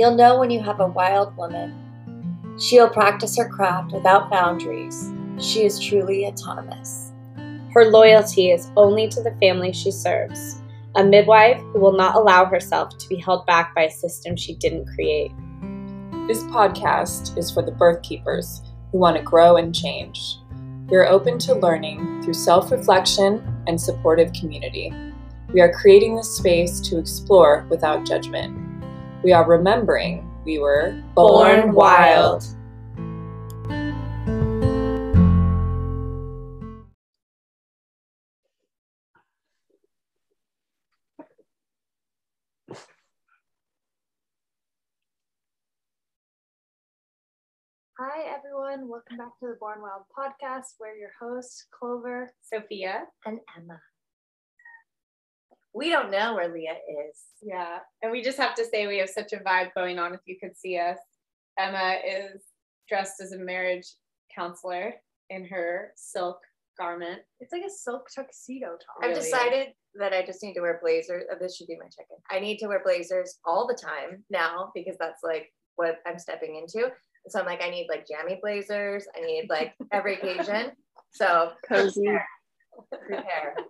You'll know when you have a wild woman. She'll practice her craft without boundaries. She is truly autonomous. Her loyalty is only to the family she serves, a midwife who will not allow herself to be held back by a system she didn't create. This podcast is for the birth keepers who want to grow and change. We are open to learning through self reflection and supportive community. We are creating this space to explore without judgment. We are remembering we were born wild. Hi, everyone. Welcome back to the Born Wild podcast. We're your hosts, Clover, Sophia. And Emma. We don't know where Leah is. Yeah. And we just have to say we have such a vibe going on if you could see us. Emma is dressed as a marriage counselor in her silk garment. It's like a silk tuxedo top. I've Really decided that I just need to wear blazers. Oh, this should be my check-in. I need to wear blazers all the time now because that's like what I'm stepping into. So I'm like, I need like jammy blazers. I need like every occasion. So Cozy. Prepare.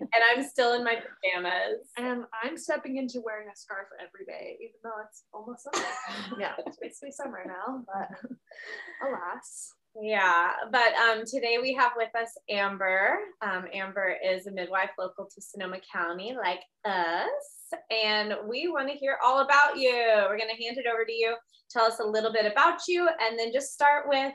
And I'm still in my pajamas. And I'm stepping into wearing a scarf every day, even though it's almost summer. Yeah. it's basically summer now, but alas. Yeah, but um, today we have with us Amber. Um, Amber is a midwife local to Sonoma County, like us, and we want to hear all about you. We're going to hand it over to you. Tell us a little bit about you, and then just start with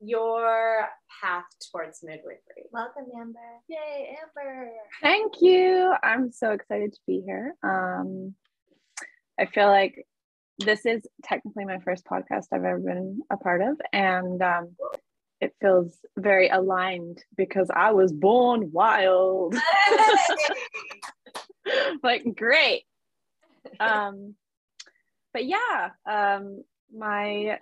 your path towards midwifery. Welcome, Amber. Yay, Amber. Thank you. I'm so excited to be here. Um, I feel like this is technically my first podcast I've ever been a part of, and um, it feels very aligned because I was born wild. like, great. Um, but yeah, um, my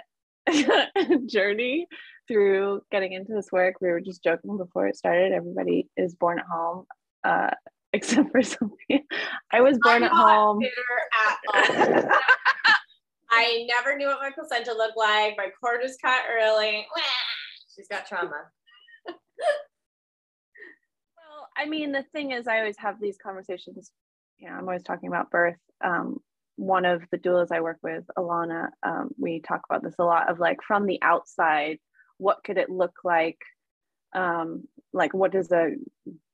journey through getting into this work, we were just joking before it started. Everybody is born at home, uh, except for Sophia. I was born I'm at home. at all. I never knew what my placenta looked like. My cord was cut early. She's got trauma. Well, I mean, the thing is, I always have these conversations. You know, I'm always talking about birth. Um, one of the doulas I work with, Alana, um, we talk about this a lot of like from the outside, what could it look like? Um, like, what does a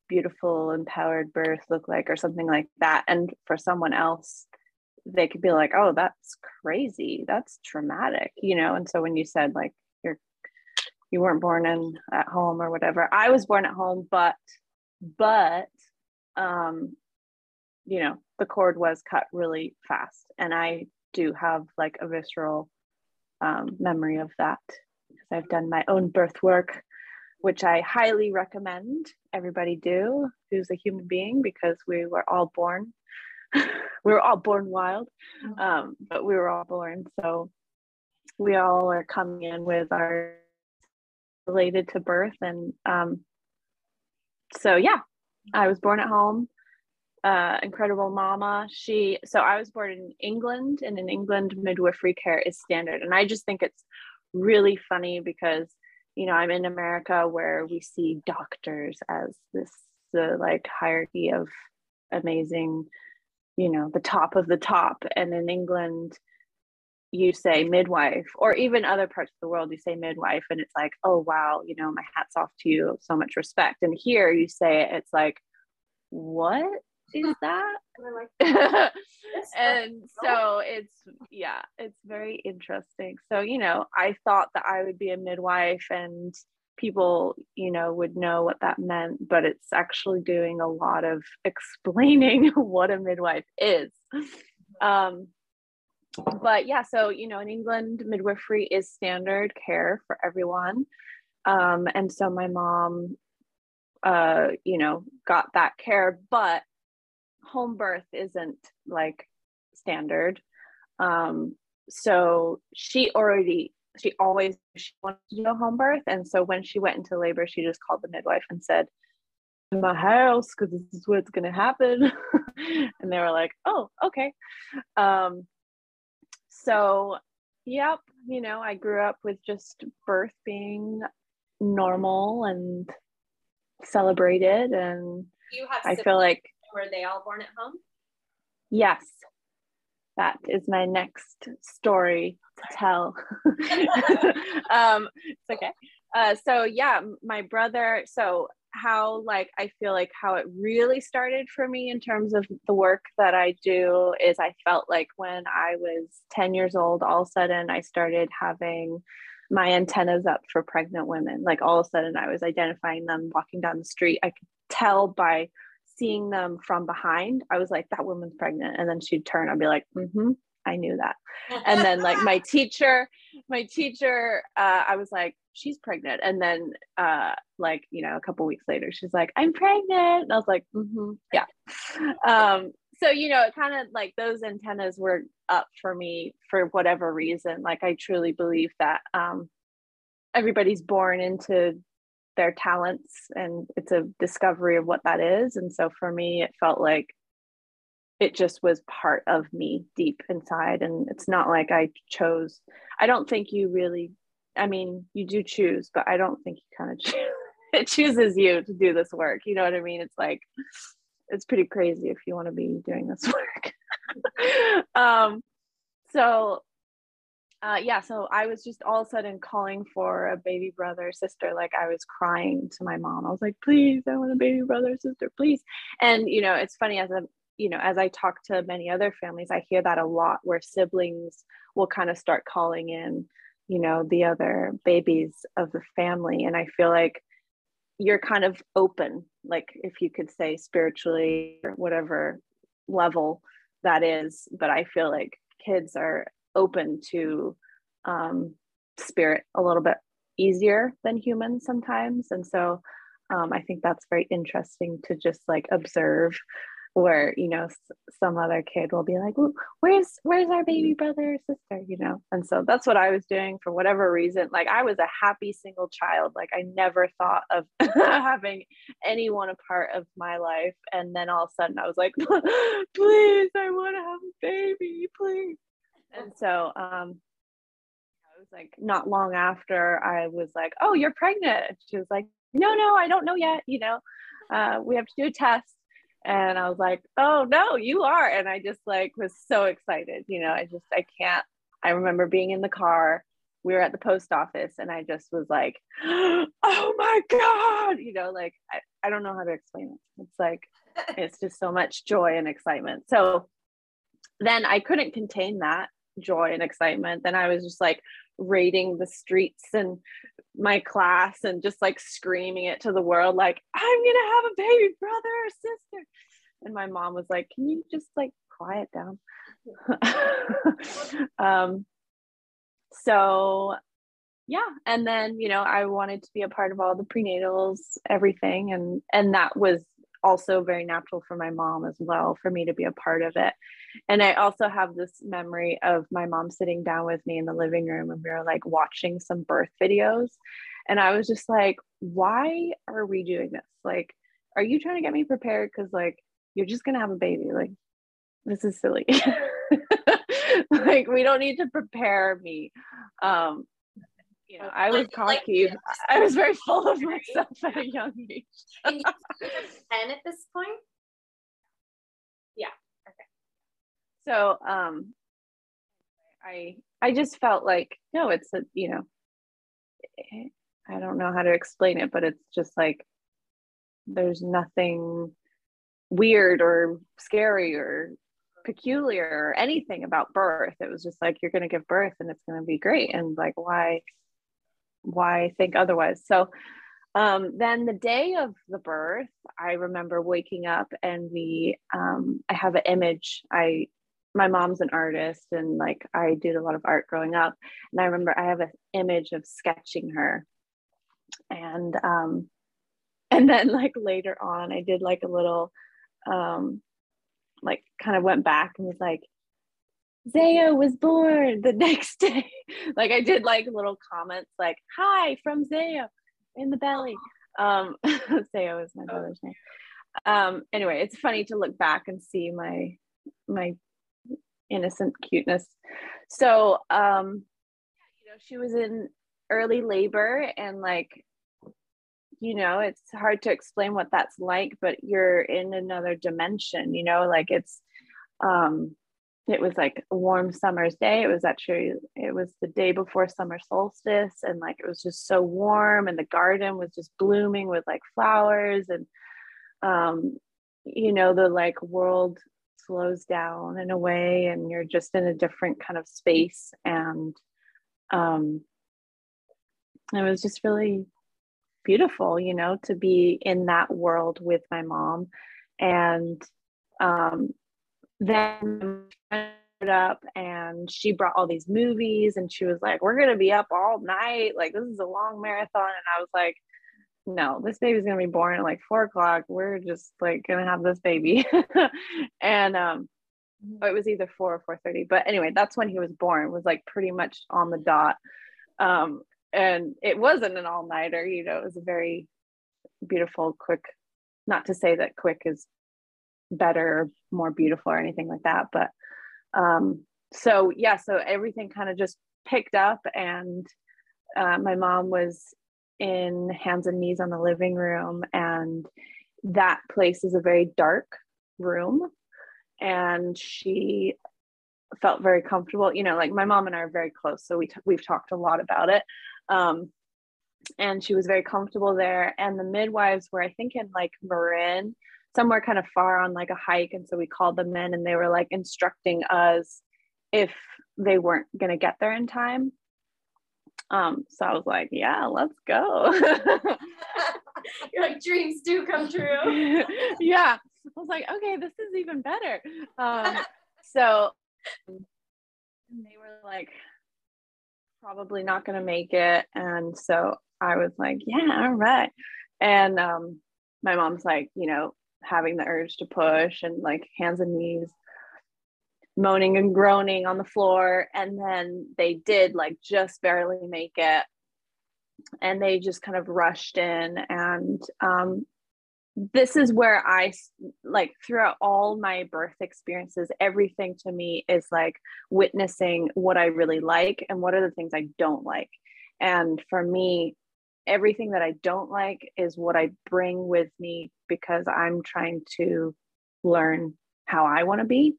beautiful, empowered birth look like, or something like that? And for someone else, they could be like, oh, that's crazy. That's traumatic, you know? And so when you said, like, you're, you weren't born in at home or whatever, I was born at home, but, but, um, you know, the cord was cut really fast. And I do have like a visceral um, memory of that because I've done my own birth work, which I highly recommend everybody do who's a human being because we were all born. we were all born wild, um, but we were all born. So we all are coming in with our related to birth. And um, so, yeah, I was born at home uh, incredible mama. She so I was born in England, and in England, midwifery care is standard. And I just think it's really funny because you know I'm in America where we see doctors as this the like hierarchy of amazing, you know, the top of the top, and in England. You say midwife, or even other parts of the world, you say midwife, and it's like, oh wow, you know, my hat's off to you, so much respect. And here you say it, it's like, what is that? And and so it's yeah it's very interesting. So you know i thought that i would be a midwife and people you know would know what that meant but it's actually doing a lot of explaining what a midwife is. Um but yeah so you know in england midwifery is standard care for everyone. Um and so my mom uh you know got that care but home birth isn't like standard. Um so she already she always she wanted to do home birth. And so when she went into labor she just called the midwife and said in my house because this is what's going to happen. And they were like oh okay. Um so yep you know i grew up with just birth being normal and celebrated. And You have i feel like were they all born at home? yes. That is my next story to tell. Um it's okay. Uh so yeah my brother so how like i feel like how it really started for me in terms of the work that i do is i felt like when i was 10 years old all of a sudden i started having my antennas up for pregnant women. Like all of a sudden i was identifying them walking down the street. I could tell by seeing them from behind i was like that woman's pregnant. And then she'd turn i'd be like mm-hmm i knew that. And then like my teacher my teacher uh, i was like she's pregnant. And then uh, like you know a couple weeks later she's like i'm pregnant. And i was like mm-hmm, yeah. Um, so you know it kind of like those antennas were up for me for whatever reason. Like i truly believe that um, everybody's born into their talents and it's a discovery of what that is. And so for me it felt like it just was part of me deep inside. And it's not like i chose i don't think you really i mean you do choose but i don't think you kind of choose it chooses you to do this work. You know what i mean? It's like it's pretty crazy if you want to be doing this work. Um so uh yeah so i was just all of a sudden calling for a baby brother sister like i was crying to my mom. I was like please i want a baby brother sister please. And you know it's funny as a you know as i talk to many other families i hear that a lot where siblings will kind of start calling in you know the other babies of the family. And i feel like you're kind of open like if you could say spiritually or whatever level that is. But i feel like kids are open to um, spirit a little bit easier than humans sometimes. And so um, i think that's very interesting to just like observe where you know some other kid will be like where's where's our baby brother or sister? You know? And so that's what i was doing for whatever reason. Like i was a happy single child. Like i never thought of having anyone a part of my life. And then all of a sudden i was like please i want to have a baby please and so um I was like not long after I was like, "Oh, you're pregnant." And She was like, "No, no, I don't know yet. You know, uh, we have to do a test." And I was like, "Oh no, you are!" And I just like was so excited. You know, I just I can't. I remember being in the car. We were at the post office, and I just was like, "Oh my god!" You know, like I, I don't know how to explain it. It's like it's just so much joy and excitement. So then I couldn't contain that joy and excitement. Then I was just like raiding the streets and my class and just like screaming it to the world, like, I'm gonna have a baby brother or sister. And my mom was like, Can you just like quiet down? um, so yeah and then you know i wanted to be a part of all the prenatals everything and and that was also very natural for my mom as well for me to be a part of it. And i also have this memory of my mom sitting down with me in the living room and we were like watching some birth videos. And i was just like why are we doing this? Like are you trying to get me prepared? Because like you're just gonna have a baby. Like this is silly. Like we don't need to prepare me. Um you know i was Like- cocky i was very full of myself at a young age And you 10 at this point? Yeah. Okay. So um i i just felt like no it's a you know i don't know how to explain it but it's just like there's nothing weird or scary or peculiar or anything about birth it was just like you're going to give birth and it's going to be great and like why why think otherwise. So um, then the day of the birth i remember waking up and we um, i have an image. I my mom's an artist and like i did a lot of art growing up. And i remember i have an image of sketching her. And um and then like later on i did like a little um like kind of went back and was like Zaya was born the next day. like I did like little comments like, hi from Zaya in the belly. Um Zaya is my brother's name. Um anyway, it's funny to look back and see my my innocent cuteness. So, um, you know, she was in early labor and like, you know, it's hard to explain what that's like, but you're in another dimension, you know, like it's, um, it was like a warm summer's day. It was actually, it was the day before summer solstice and like it was just so warm and the garden was just blooming with like flowers and, um, you know, the like world slows down in a way and you're just in a different kind of space and um it was just really beautiful you know to be in that world with my mom and um then up and she brought all these movies and she was like we're gonna be up all night like this is a long marathon and i was like no, this baby's gonna be born at like four o'clock. We're just like gonna have this baby. and um mm-hmm. it was either four or four thirty. But anyway, that's when he was born, was like pretty much on the dot. Um, and it wasn't an all-nighter, you know, it was a very beautiful, quick, not to say that quick is better, more beautiful or anything like that, but um so yeah, so everything kind of just picked up and uh, my mom was in Hands and Knees on the living room, and that place is a very dark room. And she felt very comfortable. You know, like my mom and I are very close, so we t- we've talked a lot about it. Um, and she was very comfortable there. And the midwives were, I think, in like Marin, somewhere kind of far on like a hike. And so we called them in, and they were like instructing us if they weren't going to get there in time um, so I was like, yeah, let's go. You're like, dreams do come true. yeah. I was like, okay, this is even better. Um, so they were like, probably not going to make it. And so I was like, yeah, all right. And um, my mom's like, you know, having the urge to push and like hands and knees moaning and groaning on the floor. And then they did like just barely make it. And they just kind of rushed in. And um, this is where i like throughout all my birth experiences everything to me is like witnessing what i really like and what are the things i don't like. And for me everything that i don't like is what i bring with me because i'm trying to learn how i want to be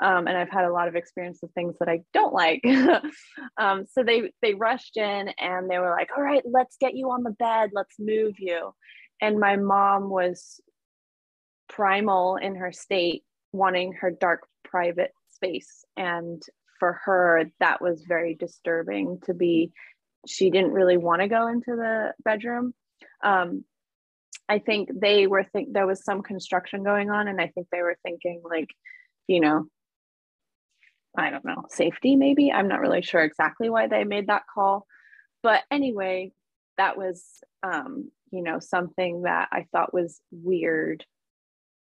um, and I've had a lot of experience with things that I don't like. um, so they they rushed in and they were like, "All right, let's get you on the bed. Let's move you." And my mom was primal in her state, wanting her dark private space, and for her that was very disturbing to be. She didn't really want to go into the bedroom. Um, I think they were think there was some construction going on, and I think they were thinking like, you know, I don't know, safety maybe. I'm not really sure exactly why they made that call. But anyway, that was, um, you know, something that I thought was weird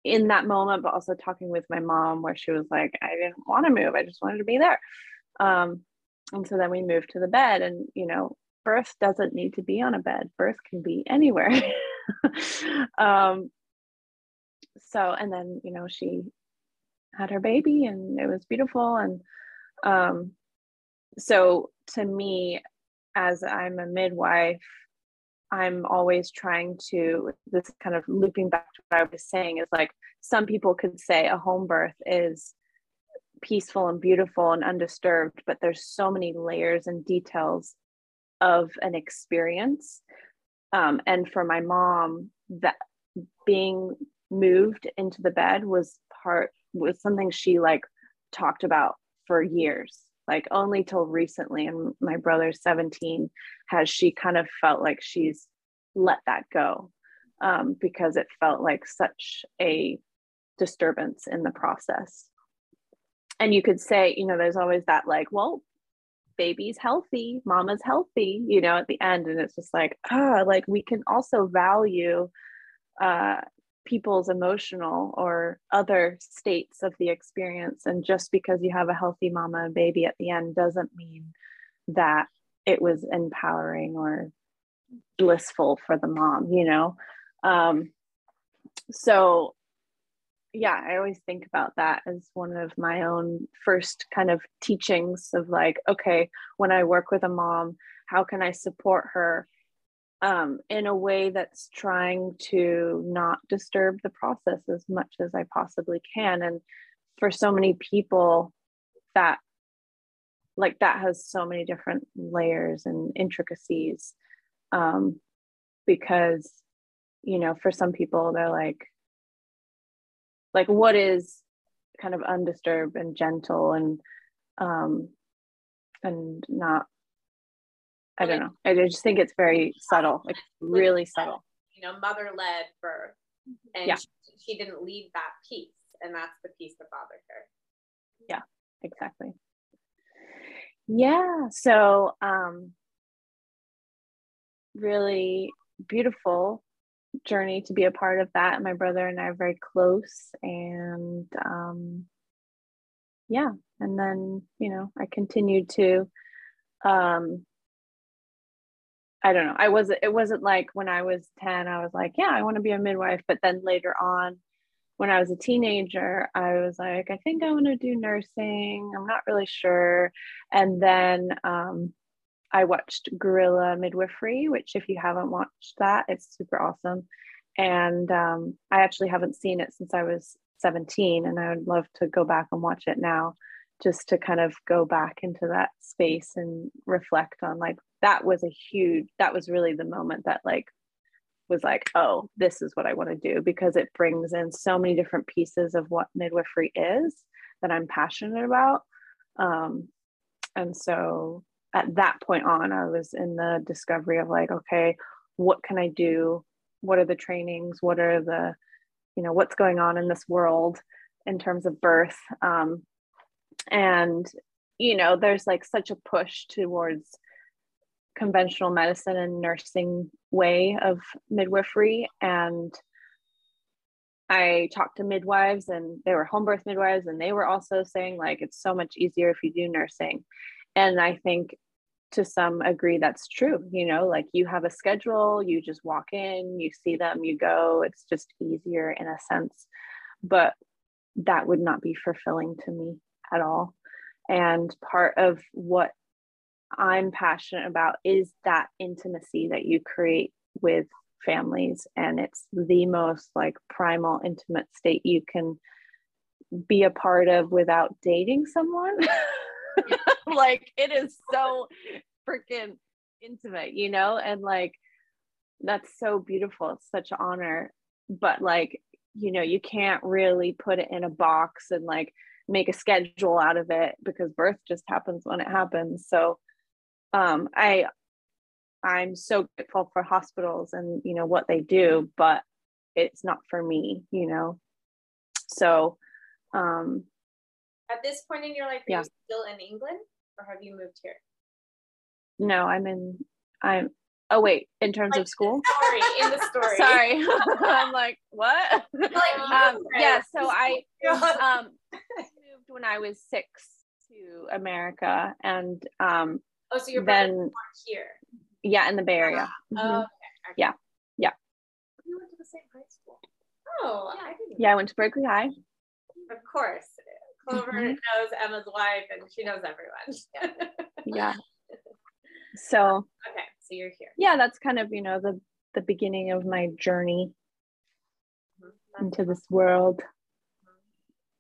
in that moment, but also talking with my mom where she was like, I didn't want to move. I just wanted to be there. Um, and so then we moved to the bed and, you know, birth doesn't need to be on a bed. Birth can be anywhere. um, so, and then, you know, she had her baby and it was beautiful and um, so to me as i'm a midwife i'm always trying to this kind of looping back to what i was saying is like some people could say a home birth is peaceful and beautiful and undisturbed but there's so many layers and details of an experience um, and for my mom that being moved into the bed was part was something she like talked about for years like only till recently. And my brother's 17 has she kind of felt like she's let that go um, because it felt like such a disturbance in the process. And you could say you know there's always that like well baby's healthy mama's healthy you know at the end and it's just like ah like we can also value uh people's emotional or other states of the experience. And just because you have a healthy mama and baby at the end doesn't mean that it was empowering or blissful for the mom, you know? Um, so yeah, I always think about that as one of my own first kind of teachings of like, okay, when I work with a mom, how can I support her um, in a way that's trying to not disturb the process as much as I possibly can? And for so many people, that like that has so many different layers and intricacies um, because you know for some people they're like like what is kind of undisturbed and gentle and um and not i don't know. I just think it's very subtle like really subtle. You know mother led birth. And Yeah. she, she didn't leave that piece and that's the piece that bothered her. Yeah, exactly. Yeah so um really beautiful journey to be a part of that my brother and i are very close and um yeah and then you know i continued to um i don't know i wasn't it wasn't like when i was 10 i was like yeah i want to be a midwife but then later on when I was a teenager, I was like, I think I want to do nursing. I'm not really sure. And then um, I watched Guerrilla Midwifery, which, if you haven't watched that, it's super awesome. And um, I actually haven't seen it since I was 17, and I would love to go back and watch it now just to kind of go back into that space and reflect on like that was a huge that was really the moment that like was like, oh, this is what I want to do because it brings in so many different pieces of what midwifery is that I'm passionate about. Um, and so at that point on, I was in the discovery of like, okay, what can I do? What are the trainings? What are the, you know, what's going on in this world in terms of birth? Um, and, you know, there's like such a push towards conventional medicine and nursing way of midwifery and i talked to midwives and they were home birth midwives and they were also saying like it's so much easier if you do nursing and i think to some agree that's true you know like you have a schedule you just walk in you see them you go it's just easier in a sense but that would not be fulfilling to me at all and part of what I'm passionate about is that intimacy that you create with families. And it's the most like primal, intimate state you can be a part of without dating someone. like it is so freaking intimate, you know? And like that's so beautiful. It's such honor. But like, you know, you can't really put it in a box and like make a schedule out of it because birth just happens when it happens. So um, I I'm so grateful for hospitals and you know what they do, but it's not for me, you know. So um at this point in your life are Yeah. you still in england or have you moved here no, I'm in I'm oh wait, in terms Like, of school. story in the story Sorry. I'm like, what? Like, um yeah, so I I um moved when I was six to America and um oh so your brother's then born here yeah in the Bay Area. oh Mhm. okay. Yeah. Yeah. We went to the same high school. oh I didn't Yeah, I went to Berkeley High. of course Clover Mhm. knows Emma's wife and she knows everyone Yeah. So okay so you're here yeah, that's kind of, you know, the the beginning of my journey Mhm. into this world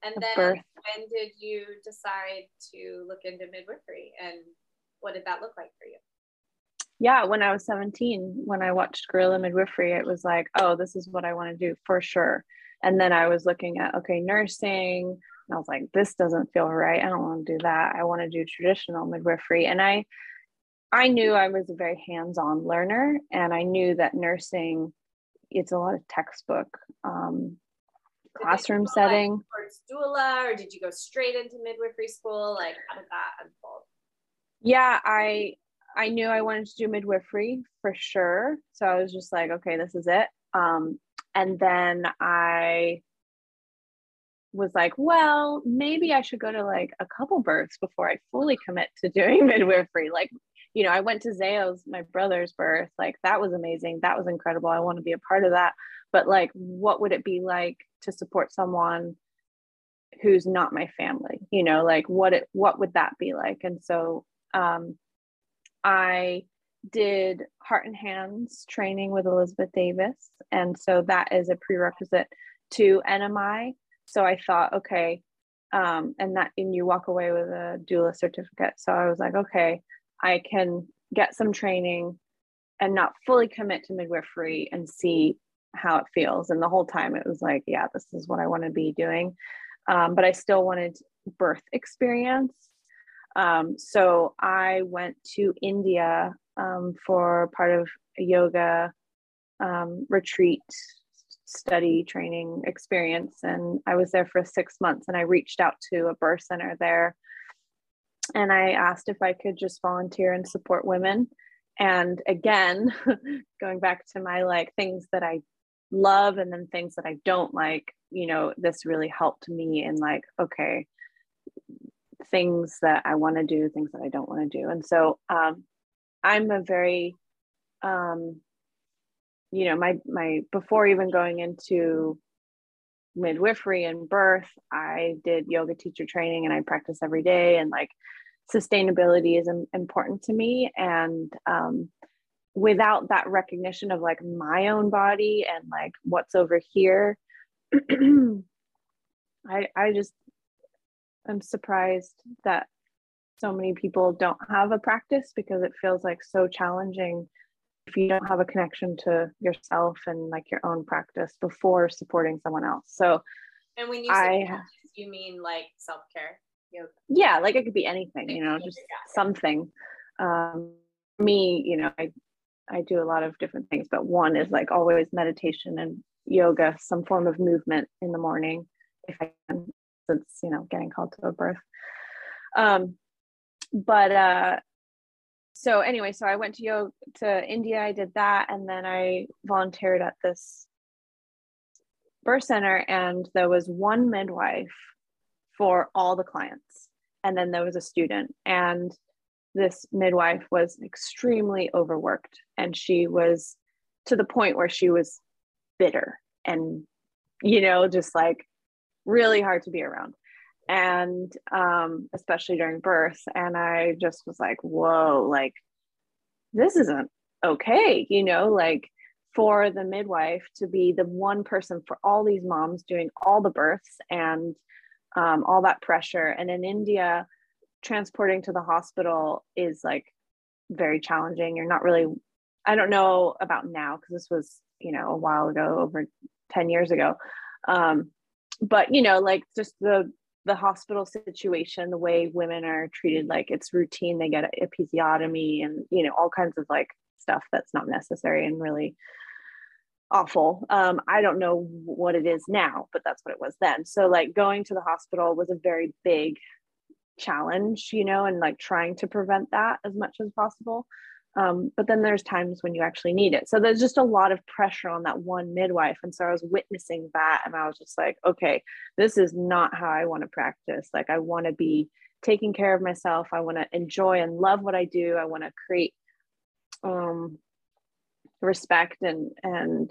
and then birth. when did you decide to look into midwifery and what did that look like for you Yeah, when I was 17, when I watched Guerrilla Midwifery, it was like, oh, this is what I want to do for sure. And then I was looking at, okay, nursing. I was like, this doesn't feel right. I don't want to do that. I want to do traditional midwifery. And I I knew I was a very hands-on learner and I knew that nursing it's a lot of textbook um, classroom setting. towards doula or did you go straight into midwifery school like how did that unfold yeah i i knew i wanted to do midwifery for sure so i was just like okay this is it um and then i was like well maybe i should go to like a couple births before i fully commit to doing midwifery like you know, I went to Zaya's, my brother's birth. Like that was amazing. That was incredible. I want to be a part of that. But like, what would it be like to support someone who's not my family? You know, like what it what would that be like? And so um I did heart and hands training with Elizabeth Davis. And so that is a prerequisite to NMI. So I thought, okay, um, and that and you walk away with a doula certificate. So I was like, okay, I can get some training and not fully commit to midwifery and see how it feels. And the whole time it was like, yeah, this is what I want to be doing. Um, but I still wanted birth experience. Um, so I went to India um, for part of a yoga um, retreat study training experience. And I was there for six months and I reached out to a birth center there and I asked if I could just volunteer and support women. And again, going back to my like things that I love and then things that I don't like, you know, this really helped me in like, okay, things that I want to do, things that I don't want to do. And so um, I'm a very, um, you know, my my before even going into midwifery and birth, I did yoga teacher training and I practice every day. And like sustainability is important to me. And um, without that recognition of like my own body and like what's over here, I I just I'm surprised that so many people don't have a practice because it feels like so challenging if you don't have a connection to yourself and like your own practice before supporting someone else. So, and when you say I, practice, you mean like self care? Yeah, like it could be anything, you know, just something. Um, me, you know, I I do a lot of different things, but one is like always meditation and yoga, some form of movement in the morning, if I can, since you know, getting called to a birth. Um, but uh so anyway, so I went to yoga to India, I did that, and then I volunteered at this birth center, and there was one midwife for all the clients, and then there was a student, and this midwife was extremely overworked, and she was to the point where she was bitter and you know just like really hard to be around and um, especially during birth. And I just was like, whoa, like this isn't okay, you know, like for the midwife to be the one person for all these moms doing all the births and um, all that pressure. And in India, transporting to the hospital is like very challenging. You're not really, I don't know about now because this was, you know, a while ago, over 10 years ago. Um, but, you know, like just the the hospital situation, the way women are treated, like it's routine. They get episiotomy and, you know, all kinds of like stuff that's not necessary and really awful. Um, I don't know what it is now, but that's what it was then. So, like, going to the hospital was a very big challenge, you know, and like trying to prevent that as much as possible. Um, but then there's times when you actually need it. So there's just a lot of pressure on that one midwife. And so I was witnessing that and I was just like, okay, this is not how I want to practice. Like, I want to be taking care of myself. I want to enjoy and love what I do. I want to create um, respect and, and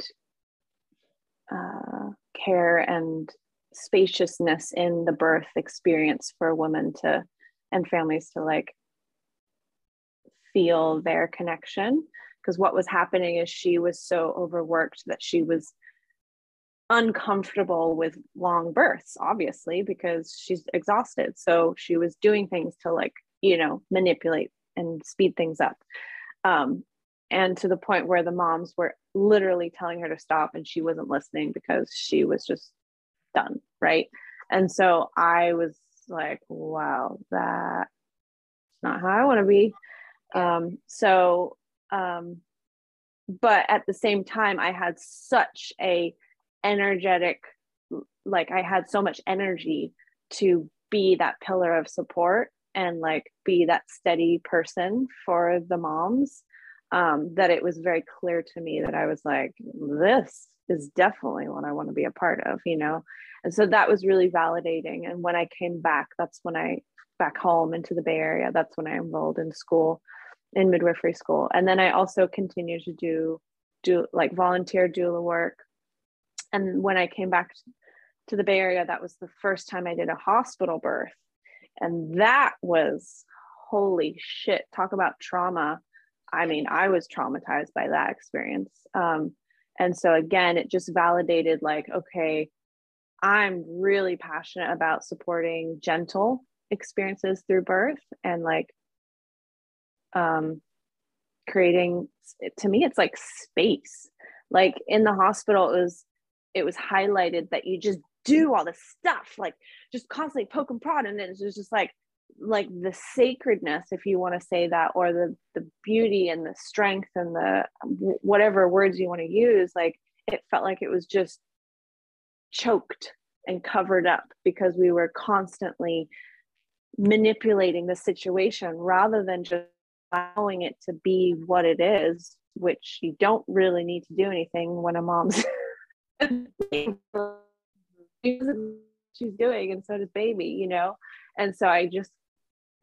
uh, care and spaciousness in the birth experience for women to and families to like feel their connection. Because what was happening is she was so overworked that she was uncomfortable with long births obviously because she's exhausted. So she was doing things to like you know manipulate and speed things up. Um, and to the point where the moms were literally telling her to stop and she wasn't listening because she was just done right? And so i was like wow that's not how i want to be um, so, um, but at the same time, I had such a energetic, like I had so much energy to be that pillar of support and like be that steady person for the moms um, that it was very clear to me that I was like, this is definitely what I want to be a part of, you know? And so that was really validating. And when I came back, that's when I back home into the Bay Area, that's when I enrolled in school in midwifery school. And then I also continued to do do like volunteer doula work. And when I came back to the Bay Area, that was the first time I did a hospital birth. And that was holy shit. Talk about trauma. I mean, I was traumatized by that experience. Um, and so again, it just validated like, okay, I'm really passionate about supporting gentle experiences through birth and like um, creating to me it's like space. Like in the hospital it was it was highlighted that you just do all this stuff like just constantly poke and prod and then it's just like like the sacredness if you want to say that or the the beauty and the strength and the whatever words you want to use like it felt like it was just choked and covered up because we were constantly manipulating the situation rather than just allowing it to be what it is, which you don't really need to do anything when a mom's she's doing, and so does baby, you know. And so I just,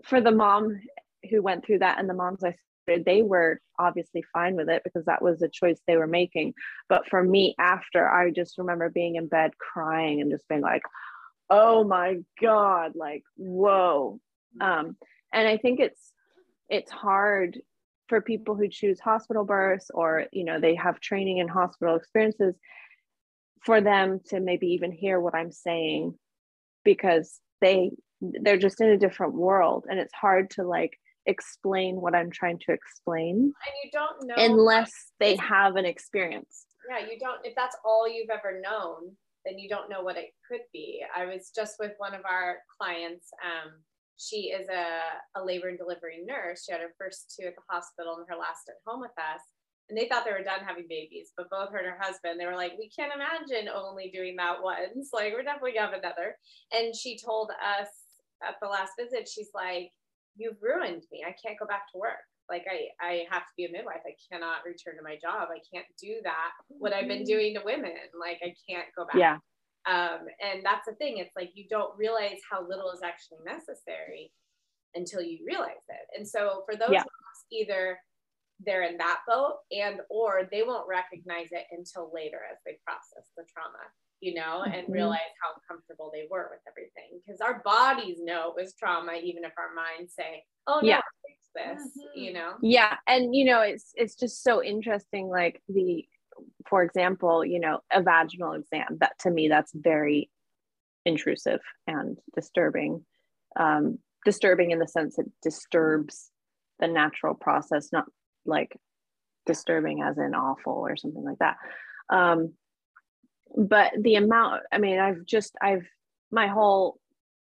for the mom who went through that, and the moms I started, they were obviously fine with it because that was a choice they were making. But for me, after I just remember being in bed crying and just being like, "Oh my god!" Like, whoa. Um, and I think it's it's hard for people who choose hospital births or you know they have training in hospital experiences for them to maybe even hear what i'm saying because they they're just in a different world and it's hard to like explain what i'm trying to explain and you don't know unless they have an experience. Yeah you don't if that's all you've ever known then you don't know what it could be. I was just with one of our clients um, she is a, a labor and delivery nurse. She had her first two at the hospital and her last at home with us. And they thought they were done having babies, but both her and her husband, they were like, we can't imagine only doing that once. Like, we're definitely gonna have another. And she told us at the last visit, she's like, You've ruined me. I can't go back to work. Like I, I have to be a midwife. I cannot return to my job. I can't do that. What I've been mm-hmm. doing to women. Like I can't go back. Yeah. Um, and that's the thing. It's like you don't realize how little is actually necessary until you realize it. And so for those yeah. either they're in that boat and or they won't recognize it until later as they process the trauma you know and mm-hmm. realize how comfortable they were with everything because our bodies know it was trauma even if our minds say oh no yeah. this mm-hmm. you know yeah and you know it's it's just so interesting like the for example, you know, a vaginal exam, that to me, that's very intrusive and disturbing. Um, disturbing in the sense it disturbs the natural process, not like disturbing as in awful or something like that. Um, but the amount, I mean, I've just, I've, my whole,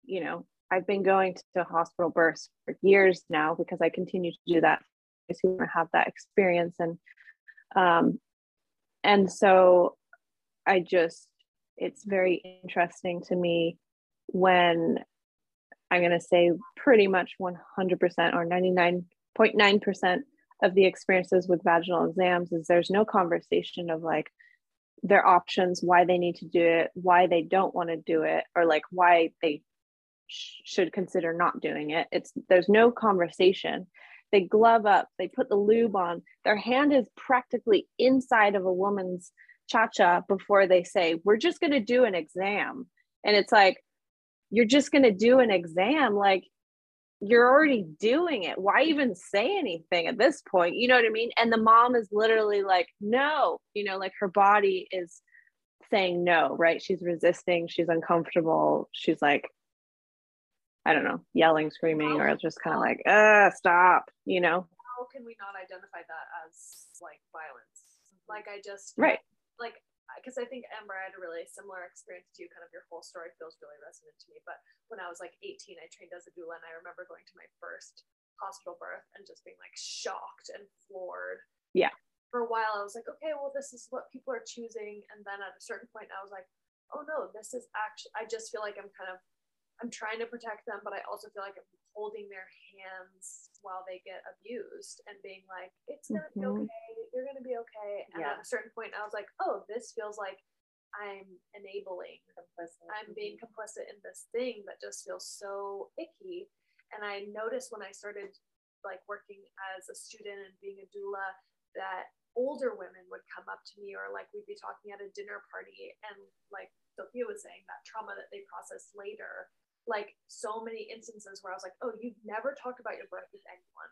you know, I've been going to hospital births for years now because I continue to do that. I have that experience and um, and so i just it's very interesting to me when i'm going to say pretty much 100% or 99.9% of the experiences with vaginal exams is there's no conversation of like their options why they need to do it why they don't want to do it or like why they sh- should consider not doing it. It's there's no conversation they glove up, they put the lube on. Their hand is practically inside of a woman's cha cha before they say, We're just going to do an exam. And it's like, You're just going to do an exam. Like, you're already doing it. Why even say anything at this point? You know what I mean? And the mom is literally like, No, you know, like her body is saying no, right? She's resisting, she's uncomfortable. She's like, I don't know, yelling, screaming, or it's just kind of like, uh, stop, you know? How can we not identify that as like violence? Like, I just, right. Like, because I think Amber had a really similar experience to you. Kind of your whole story feels really resonant to me. But when I was like 18, I trained as a doula, and I remember going to my first hospital birth and just being like shocked and floored. Yeah. For a while, I was like, okay, well, this is what people are choosing. And then at a certain point, I was like, oh no, this is actually, I just feel like I'm kind of I'm trying to protect them, but I also feel like I'm holding their hands while they get abused and being like, it's gonna mm-hmm. be okay, you're gonna be okay. And yeah. at a certain point, I was like, oh, this feels like I'm enabling, complicit. I'm being complicit in this thing that just feels so icky. And I noticed when I started like working as a student and being a doula that older women would come up to me or like we'd be talking at a dinner party and like Sophia was saying that trauma that they process later like so many instances where I was like oh you've never talked about your birth with anyone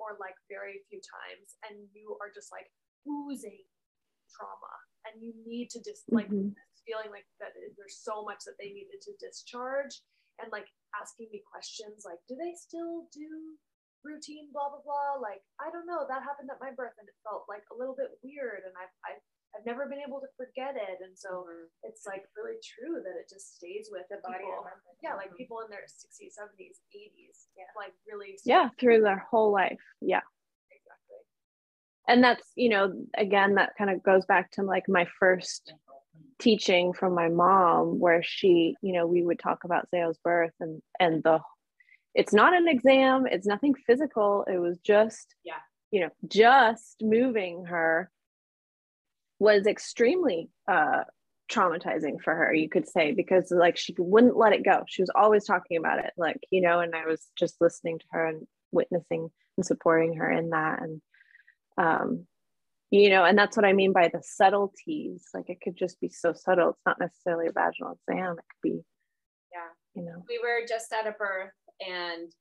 or like very few times and you are just like oozing trauma and you need to just like Mhm. feeling like that there's so much that they needed to discharge and like asking me questions like do they still do routine blah blah blah like i don't know that happened at my birth and it felt like a little bit weird and i've i've, I've never been able to forget it and so mm-hmm. it's like really true that it just stays with The body people. yeah like mm-hmm. people in their 60s 70s 80s Yeah. like really Yeah, through their whole life. Yeah. exactly and that's you know again that kind of goes back to like my first teaching from my mom where she you know we would talk about Zaya's birth and and the it's not an exam it's nothing physical it was just Yeah. you know just moving her was extremely uh traumatizing for her you could say because like she wouldn't let it go. She was always talking about it like you know and i was just listening to her and witnessing and supporting her in that. And um you know and that's what i mean by the subtleties. Like it could just be so subtle. It's not necessarily a vaginal exam. It could be Yeah. you know. We were just at a birth and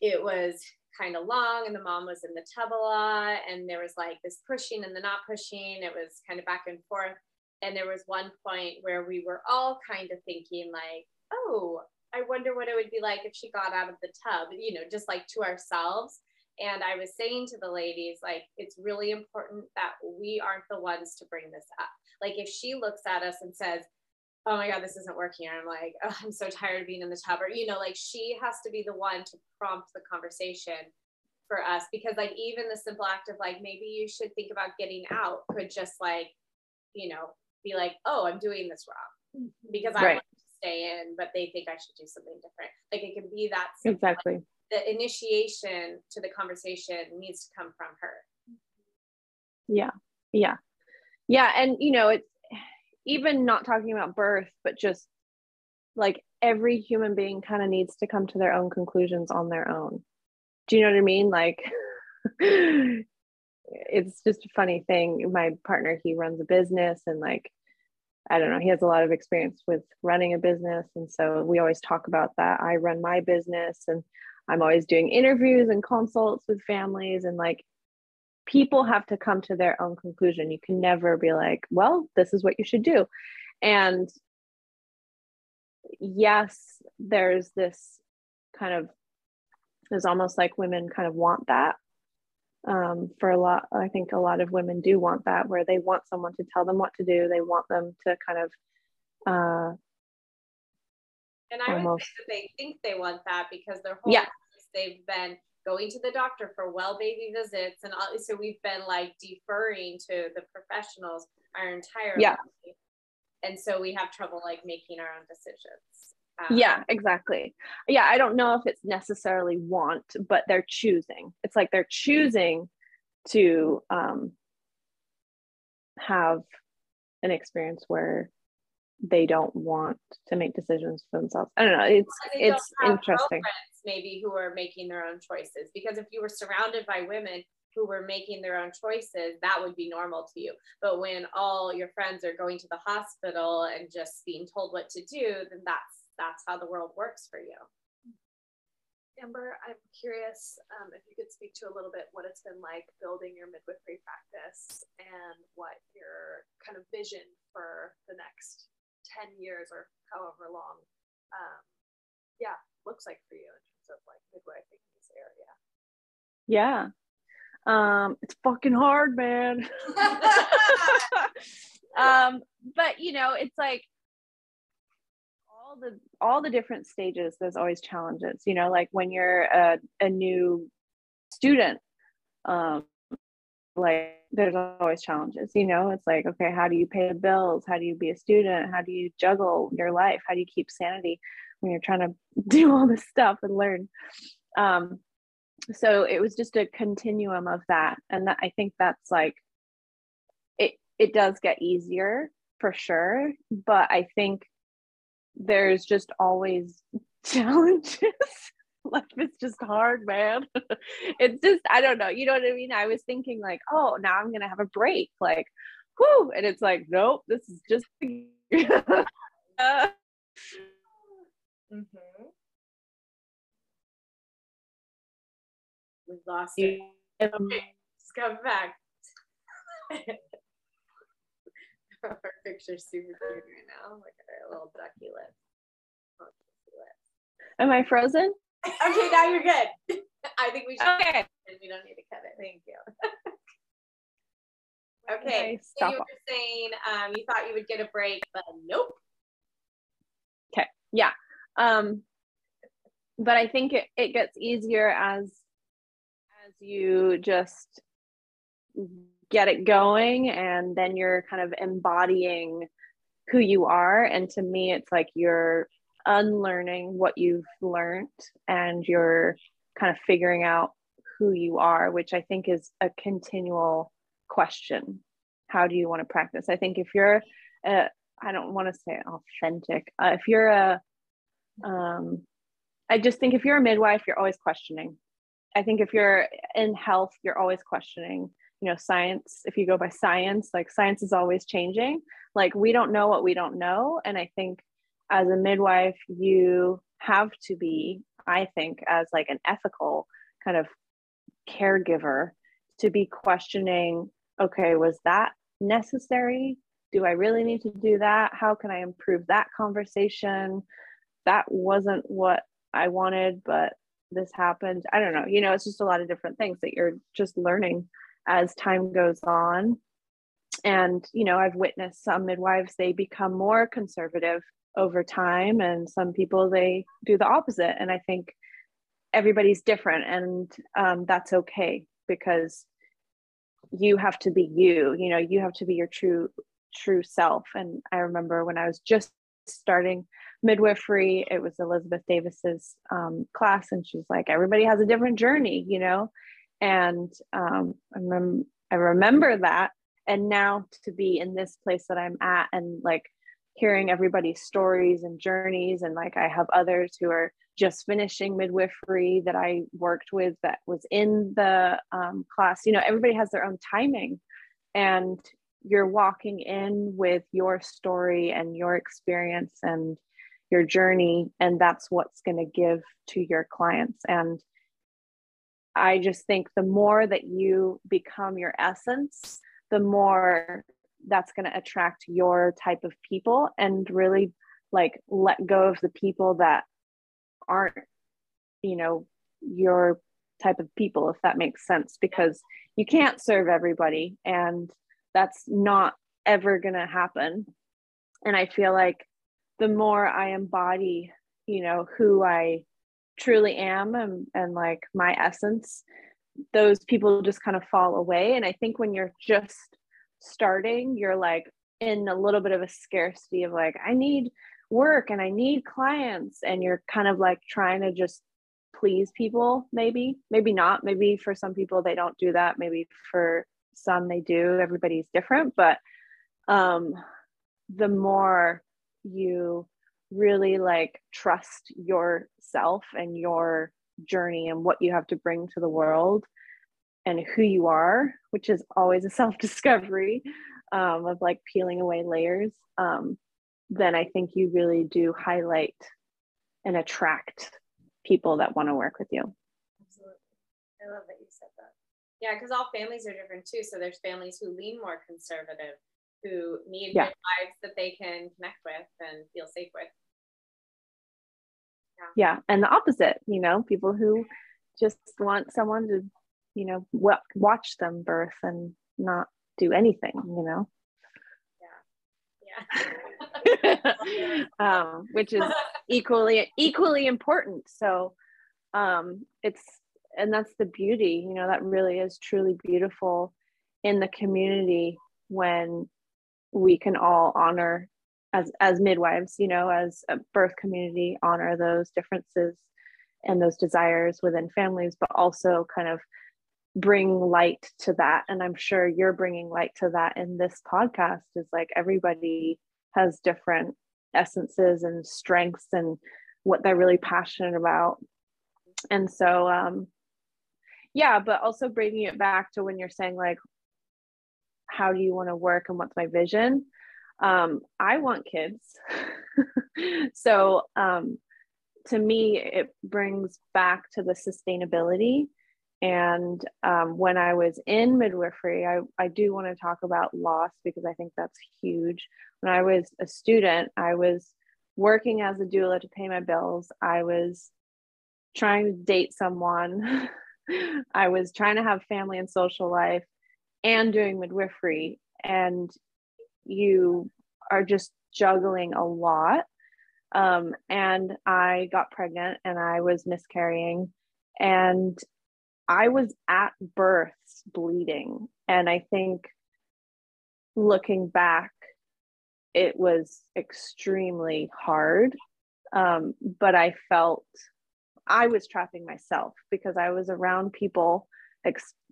it was kind of long and the mom was in the tub a lot and there was like this pushing and the not pushing. It was kind of back and forth. And there was one point where we were all kind of thinking like oh i wonder what it would be like if she got out of the tub you know just like to ourselves. And i was saying to the ladies like it's really important that we aren't the ones to bring this up. Like if she looks at us and says oh my god this isn't working. I'm like oh, i'm so tired of being in the tub. Or you know like she has to be the one to prompt the conversation for us because like even the simple act of like maybe you should think about getting out could just like you know be like oh i'm doing this wrong mm-hmm. because i Right. want to stay in but they think i should do something different. Like it can be that simple. exactly. The initiation to the conversation needs to come from her. Yeah. Yeah. Yeah. And you know it's even not talking about birth but just like every human being kind of needs to come to their own conclusions on their own. Do you know what i mean? Like it's just a funny thing. My partner he runs a business and like i don't know he has a lot of experience with running a business and so we always talk about that. I run my business and i'm always doing interviews and consults with families and like people have to come to their own conclusion. You can never be like, well, this is what you should do. And yes, there's this kind of, it's almost like women kind of want that. Um, for a lot, I think a lot of women do want that, where they want someone to tell them what to do. They want them to kind of, uh, And I would Almost. say that they think they want that because their whole Yeah. they've been going to the doctor for well baby visits, and all, so we've been like deferring to the professionals our entire Yeah. life, and so we have trouble like making our own decisions. Um, yeah, exactly. Yeah, I don't know if it's necessarily want, but they're choosing. It's like they're choosing to um, have an experience where they don't want to make decisions for themselves. I don't know. It's and they don't it's interesting. Maybe who are making their own choices. Because if you were surrounded by women who were making their own choices that would be normal to you. But when all your friends are going to the hospital and just being told what to do then that's that's how the world works for you. Amber, I'm curious um, if you could speak to a little bit what it's been like building your midwifery practice and what your kind of vision for the next 10 years or however long, um, yeah, looks like for you of like midwifing in this area. Yeah. Um, it's fucking hard, man. um, but you know, it's like all the all the different stages, there's always challenges, you know, like when you're a, a new student, um, like there's always challenges, you know, it's like, okay, how do you pay the bills? How do you be a student? How do you juggle your life? How do you keep sanity when you're trying to do all this stuff and learn? Um, so it was just a continuum of that and that i think that's like it it does get easier for sure but i think there's just always challenges life is just hard, man. it's just, I don't know. You know what I mean? I was thinking, like, oh, now I'm going to have a break. Like, whoo. And it's like, nope, this is just. uh, mm-hmm. We've lost it. Okay, let's come back. Her picture's super cute right now. Look at her little ducky lips. Am I frozen? okay, now you're good. I think we should. Okay. We don't need to cut it. Thank you. okay. So you were saying um, you thought you would get a break, but nope. Okay. Yeah. Um, but I think it, it gets easier as as you just get it going and then you're kind of embodying who you are and to me it's like you're unlearning what you've learned and you're kind of figuring out who you are, which I think is a continual question. How do you want to practice? I think if you're, I don't want to say authentic, uh, if you're a, um, I just think if you're a midwife, you're always questioning. I think if you're in health, you're always questioning. You know, science, if you go by science, like science is always changing. Like we don't know what we don't know. And I think as a midwife, you have to be, I think, as like an ethical kind of caregiver to be questioning okay, was that necessary? Do I really need to do that? How can I improve that conversation? That wasn't what I wanted, but this happened. I don't know. You know, it's just a lot of different things that you're just learning as time goes on. And, you know, I've witnessed some midwives, they become more conservative over time and some people they do the opposite and i think everybody's different and um, that's okay because you have to be you you know you have to be your true true self and i remember when i was just starting midwifery it was elizabeth davis's um, class and she's like everybody has a different journey you know? And um, I, rem- I remember that. And now to be in this place that i'm at and like hearing everybody's stories and journeys and like i have others who are just finishing midwifery that i worked with that was in the um, class you know everybody has their own timing. And you're walking in with your story and your experience and your journey and that's what's going to give to your clients. And i just think the more that you become your essence the more that's going to attract your type of people and really like let go of the people that aren't you know your type of people if that makes sense because you can't serve everybody and that's not ever going to happen. And i feel like the more i embody you know who i truly am and, and like my essence those people just kind of fall away and i think when you're just starting, you're like in a little bit of a scarcity of like, I need work and I need clients. And you're kind of like trying to just please people, maybe, maybe not. Maybe for some people, they don't do that. Maybe for some, they do. Everybody's different. But um, the more you really like trust yourself and your journey and what you have to bring to the world and who you are, which is always a self discovery um, of like peeling away layers, um, then I think you really do highlight and attract people that want to work with you. Absolutely. I love that you said that. Yeah, because all families are different too. So there's families who lean more conservative, who need yeah. lives that they can connect with and feel safe with. Yeah. yeah. And the opposite, you know, people who just want someone to you know watch them birth and not do anything you know yeah yeah um, which is equally equally important so um, it's and that's the beauty you know that really is truly beautiful in the community when we can all honor as as midwives you know as a birth community honor those differences and those desires within families but also kind of bring light to that. And i'm sure you're bringing light to that in this podcast is like everybody has different essences and strengths and what they're really passionate about. And so um yeah but also bringing it back to when you're saying like how do you want to work and what's my vision? Um i want kids. So um to me it brings back to the sustainability. And um, when i was in midwifery I, I do want to talk about loss because i think that's huge. When i was a student i was working as a doula to pay my bills. I was trying to date someone. I was trying to have family and social life and doing midwifery and you are just juggling a lot. Um, and i got pregnant and i was miscarrying and i was at birth bleeding. And i think looking back it was extremely hard. Um, but i felt i was trapping myself because i was around people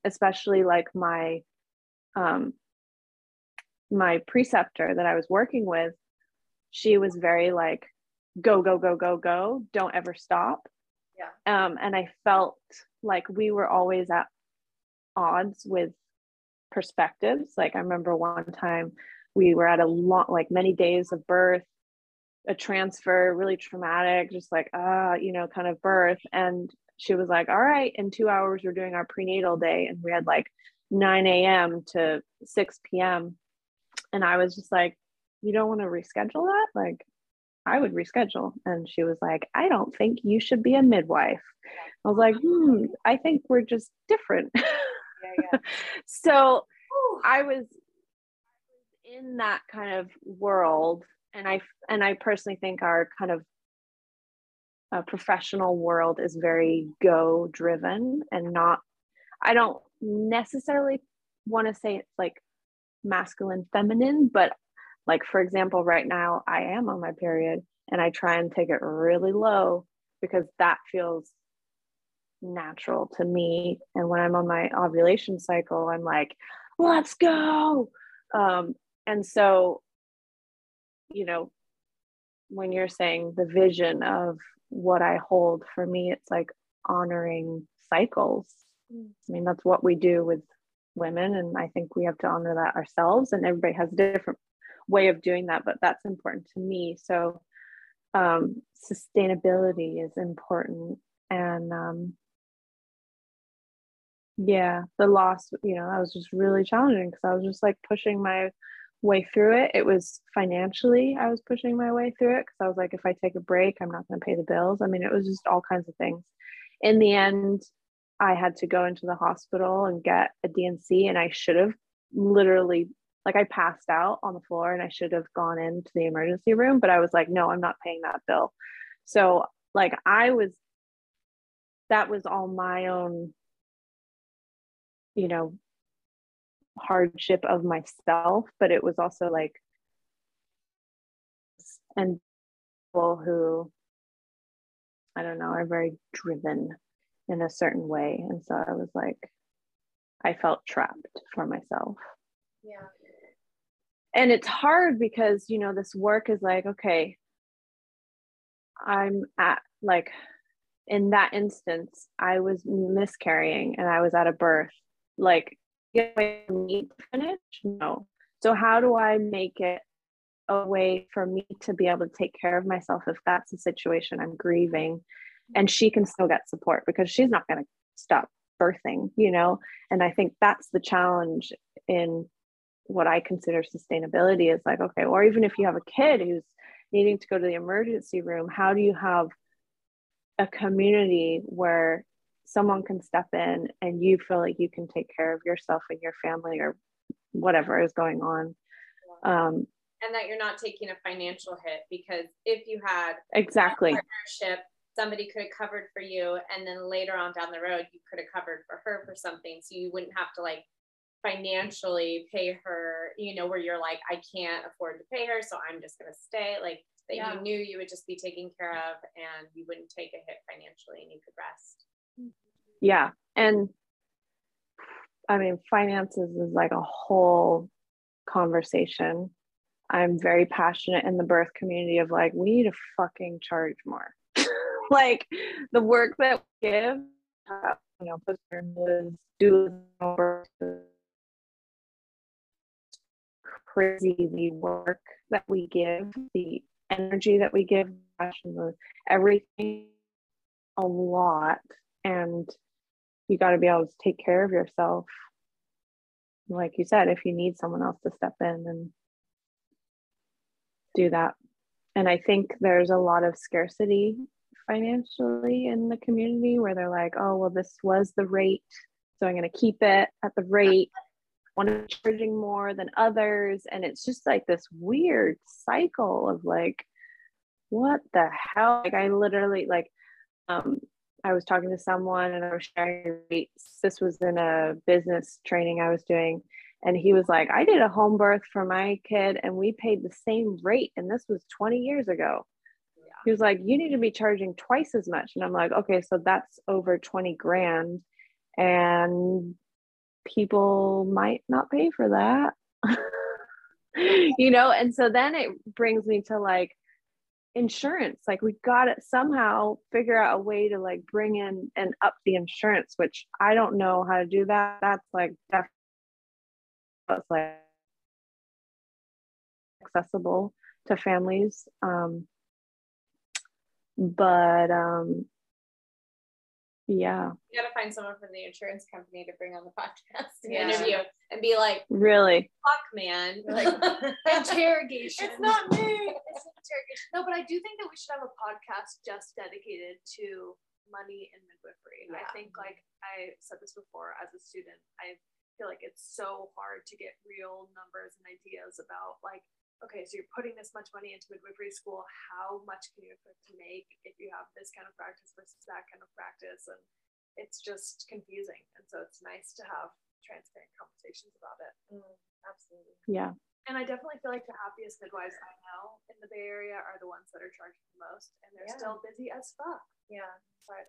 especially like my um, my preceptor that I was working with, she was very like, go, go, go, go, go, don't ever stop. Yeah. Um, and I felt like we were always at odds with perspectives. Like I remember one time we were at a lot, like many days of birth, a transfer, really traumatic, just like, ah, uh, you know, kind of birth. And she was like, all right, in two hours, we're doing our prenatal day. And we had like 9 a.m. to 6 p.m. And I was just like, you don't want to reschedule that? Like, I would reschedule. And she was like, I don't think you should be a midwife. I was like, hmm, I think we're just different. Yeah, yeah. so I was in that kind of world. And I and I personally think our kind of uh, professional world is very go driven and not I don't necessarily want to say it's like masculine feminine but like for example right now i am on my period and i try and take it really low because that feels natural to me. And when i'm on my ovulation cycle i'm like let's go! Um, and so you know when you're saying the vision of what i hold for me it's like honoring cycles I mean, that's what we do with women. And I think we have to honor that ourselves. And everybody has a different way of doing that, but that's important to me. So, um, sustainability is important. And um, yeah, the loss, you know, that was just really challenging because I was just like pushing my way through it. It was financially, I was pushing my way through it because I was like, if I take a break, I'm not going to pay the bills. I mean, it was just all kinds of things. In the end, I had to go into the hospital and get a D&C, and I should have literally like I passed out on the floor and I should have gone into the emergency room, but I was like, no, I'm not paying that bill. So like I was that was all my own, you know, hardship of myself, but it was also like and people who I don't know are very driven in a certain way. And so I was like, I felt trapped for myself. Yeah. And it's hard because, you know, this work is like, okay, I'm at like in that instance, I was miscarrying and I was at a birth. Like, get away from me to finish? No. So how do I make it a way for me to be able to take care of myself if that's the situation I'm grieving and she can still get support because she's not going to stop birthing you know? And i think that's the challenge in what i consider sustainability is like okay or even if you have a kid who's needing to go to the emergency room how do you have a community where someone can step in and you feel like you can take care of yourself and your family or whatever is going on? Um, and that you're not taking a financial hit because if you had exactly. partnership somebody could have covered for you and then later on down the road you could have covered for her for something. So you wouldn't have to like financially pay her you know where you're like i can't afford to pay her so i'm just going to stay. Like that yeah. you knew you would just be taken care of and you wouldn't take a hit financially and you could rest. Yeah and i mean finances is like a whole conversation. I'm very passionate in the birth community of like we need to fucking charge more like the work that we give, uh, you know, postpartum do crazy the work that we give, the energy that we give, everything, a lot, and you got to be able to take care of yourself. Like you said, if you need someone else to step in and do that. And I think there's a lot of scarcity financially in the community where they're like, oh, well, this was the rate. So I'm going to keep it at the rate. One charging more than others. And it's just like this weird cycle of like, what the hell? Like, I literally, like, um, I was talking to someone and I was sharing rates. This was in a business training I was doing and he was like i did a home birth for my kid and we paid the same rate and this was 20 years ago. He was like you need to be charging twice as much. And i'm like okay so that's over 20 grand and people might not pay for that. You know and so then it brings me to like insurance. Like we got to somehow figure out a way to like bring in and up the insurance which i don't know how to do that. That's like definitely it's like accessible to families. Um, but um, yeah. You gotta find someone from the insurance company to bring on the podcast to yeah. interview and be like, really? Fuck, man. Like, interrogation. It's not me. It's interrogation. No, but I do think that we should have a podcast just dedicated to money and midwifery. Yeah. I think, like I said this before, as a student, I've feel like it's so hard to get real numbers and ideas about like okay so you're putting this much money into midwifery school how much can you expect to make if you have this kind of practice versus that kind of practice and it's just confusing and so it's nice to have transparent conversations about it mm, absolutely yeah and I definitely feel like the happiest midwives I know in the Bay Area are the ones that are charging the most, and they're yeah. still busy as fuck. Yeah.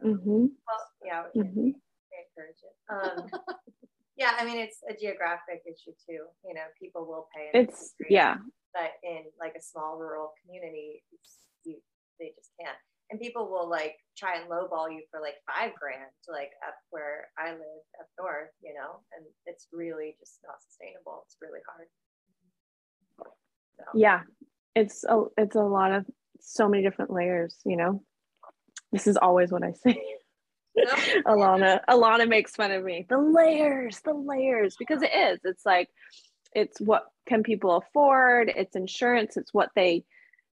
Mm-hmm. Well, yeah, we mm-hmm. encourage it. Um, Yeah, I mean it's a geographic issue too. You know, people will pay. it's yeah. But in like a small rural community, you they just can't. And people will like try and lowball you for like five grand, like up where I live up north, you know, and it's really just not sustainable. It's really hard. So. Yeah, it's a it's a lot of so many different layers, you know. This is always what I say. Alana, Alana makes fun of me. The layers, the layers, because it is. It's like it's what can people afford, it's insurance, it's what they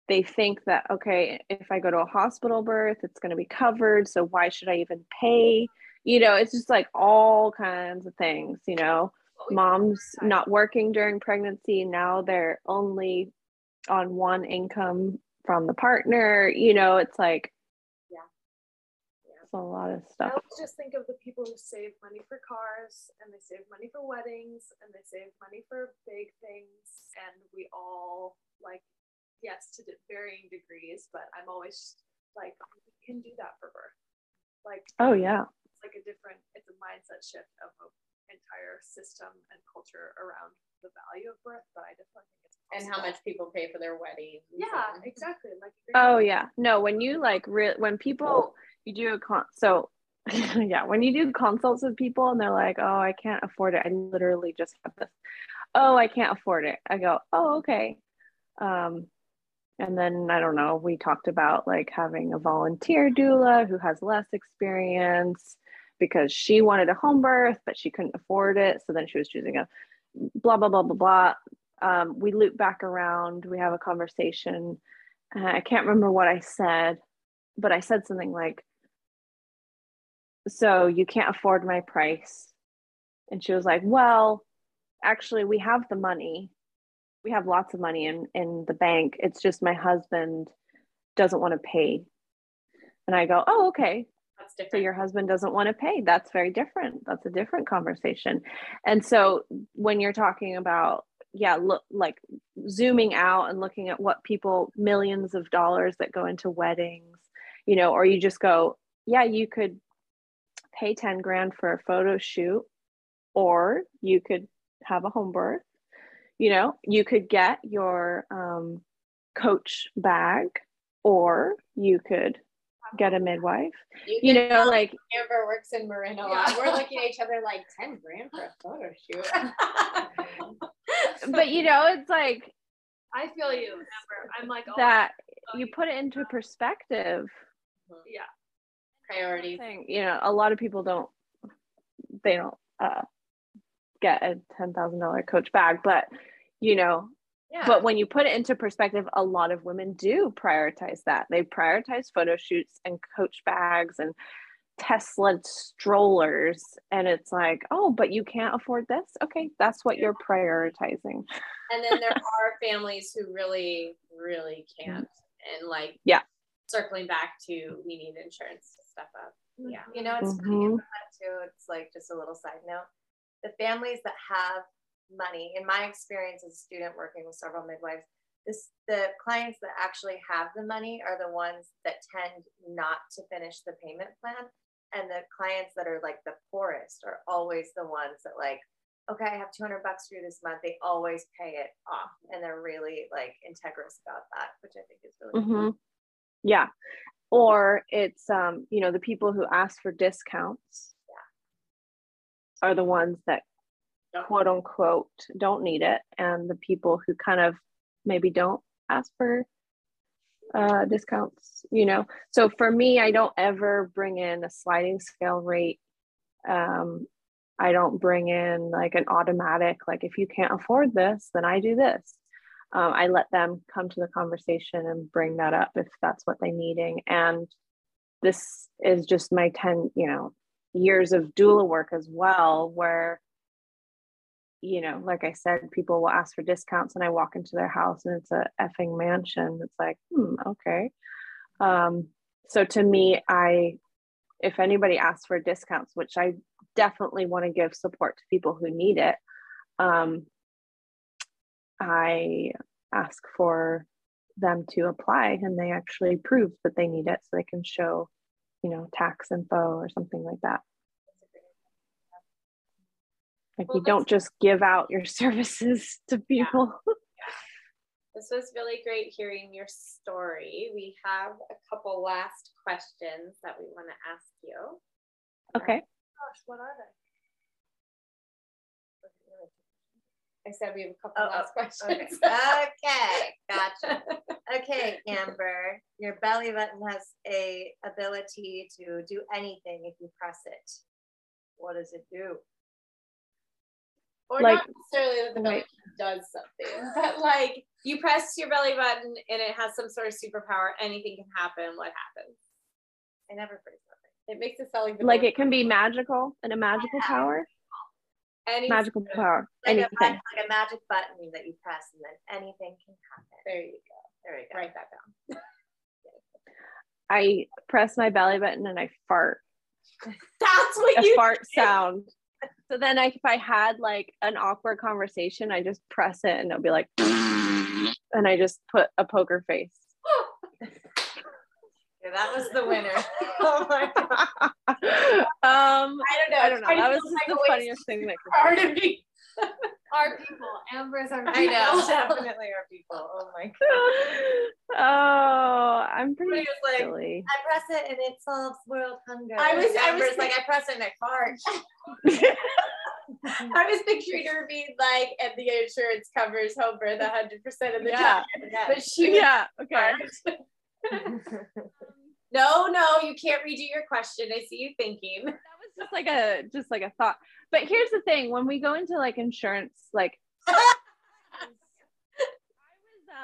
they think that okay, if I go to a hospital birth, it's going to be covered, so why should I even pay? You know, it's just like all kinds of things, you know. Oh, Moms not working during pregnancy, now they're only on one income from the partner, you know, it's like a lot of stuff. I always just think of the people who save money for cars and they save money for weddings and they save money for big things. And we all like, yes, to varying degrees, but I'm always like, we can do that for birth. Like, oh, um, yeah. It's like a different, it's a mindset shift of an entire system and culture around the value of birth. But I definitely think it's and how much people pay for their weddings. Yeah, exactly. Like oh yeah, no. When you like re- when people you do a con so yeah when you do consults with people and they're like oh i can't afford it i literally just have this oh i can't afford it. I go oh okay. Um and then i don't know we talked about like having a volunteer doula who has less experience because she wanted a home birth but she couldn't afford it so then she was choosing a blah blah blah blah blah. Um, we loop back around we have a conversation uh, i can't remember what i said but i said something like so you can't afford my price. And she was like well actually we have the money. We have lots of money in in the bank. It's just my husband doesn't want to pay. And i go oh okay. So your husband doesn't want to pay. That's very different. That's a different conversation. And so when you're talking about yeah look like zooming out and looking at what people millions of dollars that go into weddings you know or you just go yeah you could pay 10 grand for a photo shoot or you could have a home birth you know you could get your um, coach bag or you could get a midwife. You, You can know, like Amber works in Marin a lot. We're looking at each other like 10 grand for a photo shoot. but you know, it's like I feel you, Amber. I'm like oh, that I you put it into perspective. Yeah. Priorities. Thing, you know, a lot of people don't they don't uh get a ten thousand dollar coach bag, but you know, Yeah. but when you put it into perspective, a lot of women do prioritize that. They prioritize photo shoots and coach bags and Tesla strollers. And it's like, oh, but you can't afford this? Okay, that's what you're prioritizing. And then there are families who really, really can't. And like, Yeah. Circling back to we need insurance to step up. Yeah. You know, it's funny Mhm. about that too. It's like just a little side note. The families that have money, in my experience as a student working with several midwives, this the clients that actually have the money are the ones that tend not to finish the payment plan. And the clients that are like the poorest are always the ones that like, okay, I have 200 bucks for you this month. They always pay it off. And they're really like integrous about that, which I think is really cool. Yeah. Or it's um, you know, the people who ask for discounts are the ones that quote unquote don't need it. And the people who kind of maybe don't ask for uh discounts, you know. So for me, I don't ever bring in a sliding scale rate. Um, I don't bring in like an automatic, like if you can't afford this, then I do this um, I let them come to the conversation and bring that up if that's what they're needing. And this is just my 10, you know, years of doula work as well, where, you know, like I said, people will ask for discounts and I walk into their house and it's a effing mansion. It's like, hmm, okay. Um, so to me, I, if anybody asks for discounts, which I definitely want to give support to people who need it, um, I ask for them to apply and they actually prove that they need it so they can show, you know, tax info or something like that. Like Well, you don't just give out your services to people. This was really great hearing your story. We have a couple last questions that we want to ask you. Okay. Gosh, what are they? I said we have a couple Oh, oh, last Okay. questions. okay, gotcha. Okay, Amber, your belly button has a ability to do anything if you press it. What does it do? or Like- not necessarily that the belly Right. button does something, but like you press your belly button and it has some sort of superpower. Anything can happen. What happens? I never phrase that. It makes it sound like the Like it can be magical and a magical power. Any Magical power. Like Anything. mag- like a magic button that you press and then anything can happen. There you go. There we go. Write that down. I press my belly button and I fart. That's what a you fart sound. So then I, if I had like an awkward conversation, I just press it and it'll be like, and I just put a poker face. Yeah, that was the winner. oh my god. um, I don't know. I don't know. It That was like the funniest thing that could hard to be. Our people. Amber's our people. I know, definitely are people. Oh my god. Oh, I'm pretty Somebody was like, silly. I press it and it solves world hunger. I was- I was Amber's like, I press it and I fart. I was picturing her being like, and the insurance covers home birth 100% of the Yeah. time. But she yeah. Okay. No, no, you can't redo your question. I see you thinking. that was just like a just like a thought. But here's the thing when we go into like insurance like i was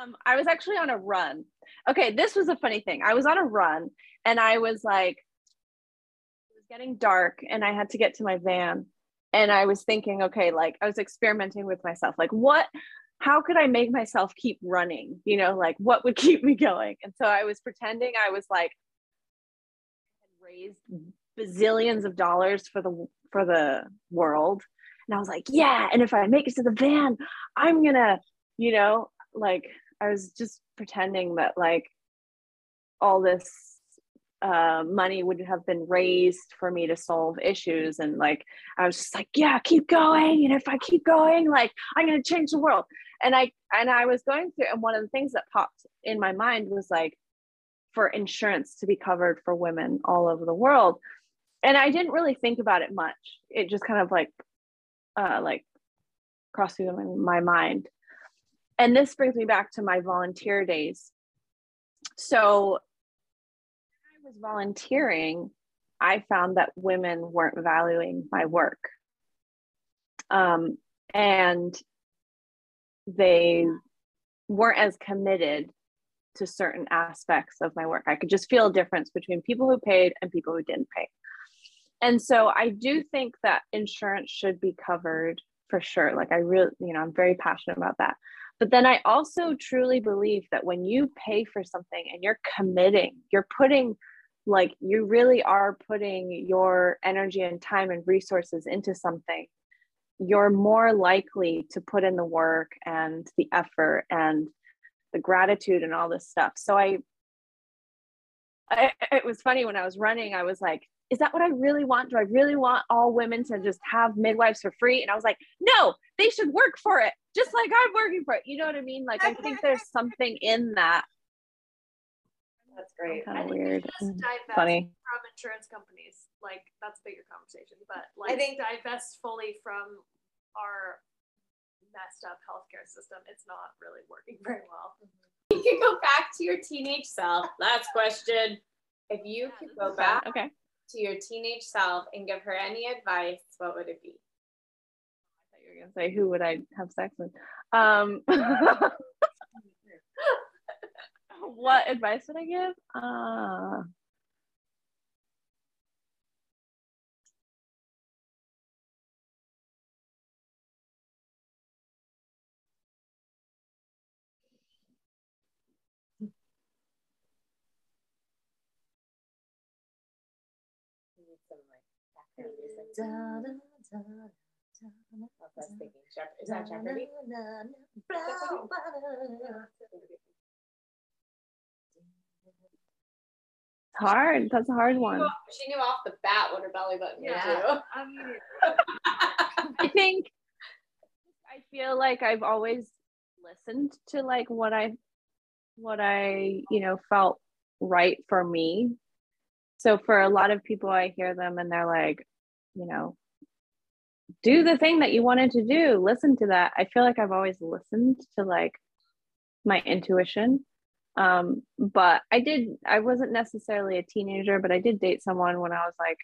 um i was actually on a run. Okay this was a funny thing. I was on a run and i was like it was getting dark and i had to get to my van. And i was thinking okay like i was experimenting with myself. Like what how could i make myself keep running? You know like what would keep me going? And so i was pretending i was like raised bazillions of dollars for the for the world. And i was like yeah and if i make it to the van i'm gonna you know like i was just pretending that like all this uh, money would have been raised for me to solve issues. And like i was just like yeah keep going. And if i keep going like i'm gonna change the world. And i and i was going through and one of the things that popped in my mind was like for insurance to be covered for women all over the world. And I didn't really think about it much. It just kind of like, uh, like crossed through my, mind. And this brings me back to my volunteer days. So when I was volunteering, I found that women weren't valuing my work. Um, and they weren't as committed to certain aspects of my work. I could just feel a difference between people who paid and people who didn't pay. And so I do think that insurance should be covered for sure. Like I really, you know, I'm very passionate about that. But then I also truly believe that when you pay for something and you're committing, you're putting like you really are putting your energy and time and resources into something you're more likely to put in the work and the effort and the gratitude and all this stuff. So I, I, it was funny when I was running, I was like, is that what I really want? Do I really want all women to just have midwives for free? And I was like, no, they should work for it, just like I'm working for it. You know what I mean? Like, I think there's something in that. That's great. Kind of weird. just mm, Funny. from insurance companies. Like that's a bigger conversation, but like I think- divest fully from our messed up healthcare system. It's not really working very well. You can go back to your teenage self. Last question. If you could go back Okay. to your teenage self and give her any advice, what would it be? I thought you were gonna say who would I have sex with? Um, what advice would I give? Uh, Is that Jeopardy? it's hard. That's a hard one. knew- She knew off the bat what her belly button would Yeah. I mean, do. I think I feel like I've always listened to like what I what I, you know, felt right for me. So for a lot of people I hear them and they're like, you know, do the thing that you wanted to do, listen to that. I feel like I've always listened to like my intuition. Um, but I did I wasn't necessarily a teenager, but I did date someone when I was like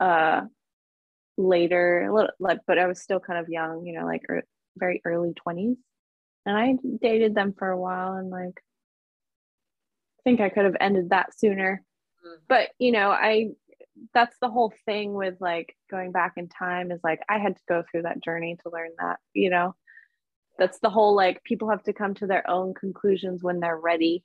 uh later a little like but i was still kind of young you know like er, very early 20s and i dated them for a while and like i think i could have ended that sooner. But you know i that's the whole thing with like going back in time is like i had to go through that journey to learn that you know that's the whole like people have to come to their own conclusions when they're ready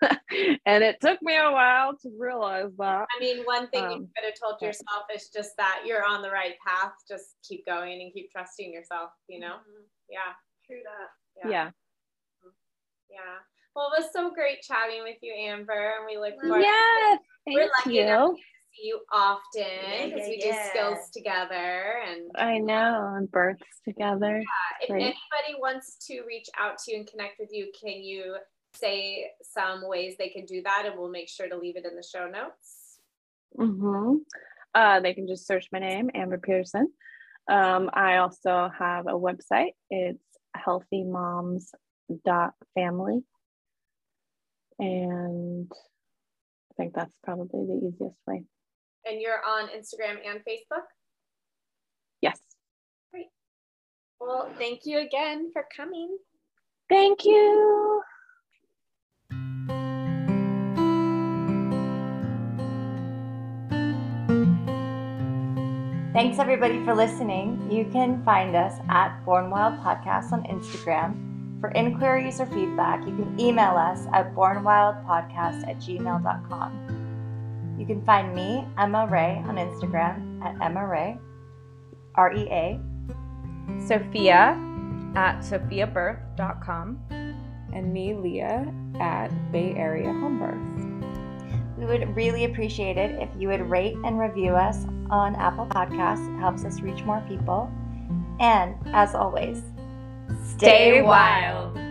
and it took me a while to realize that I mean, one thing you Um, could have told yourself is just that you're on the right path. Just keep going and keep trusting yourself, you know? mhm, Yeah. true that. yeah Yeah. Well, it was so great chatting with you, Amber, and we look forward yeah We're thank lucky enough you to see you often because yeah, we yeah. do skills together. And I know, and births together. if great. anybody wants to reach out to you and connect with you, can you say some ways they can do that? And we'll make sure to leave it in the show notes. hmm Uh, they can just search my name, Amber Peterson. Um, I also have a website. It's healthymoms.family. And I think that's probably the easiest way. And you're on Instagram and Facebook. Yes. Great. Well, thank you again for coming. Thank you. Thanks everybody for listening. You can find us at Born Wild Podcast on Instagram. For inquiries or feedback, you can email us at bornwildpodcast at gmail.com. You can find me, Emma Ray, on Instagram at Emma Ray, R E A. Sophia at sophiabirth.com. And me, Leah, at Bay Area Home Birth. We would really appreciate it if you would rate and review us on Apple Podcasts. It helps us reach more people. And as always, stay wild.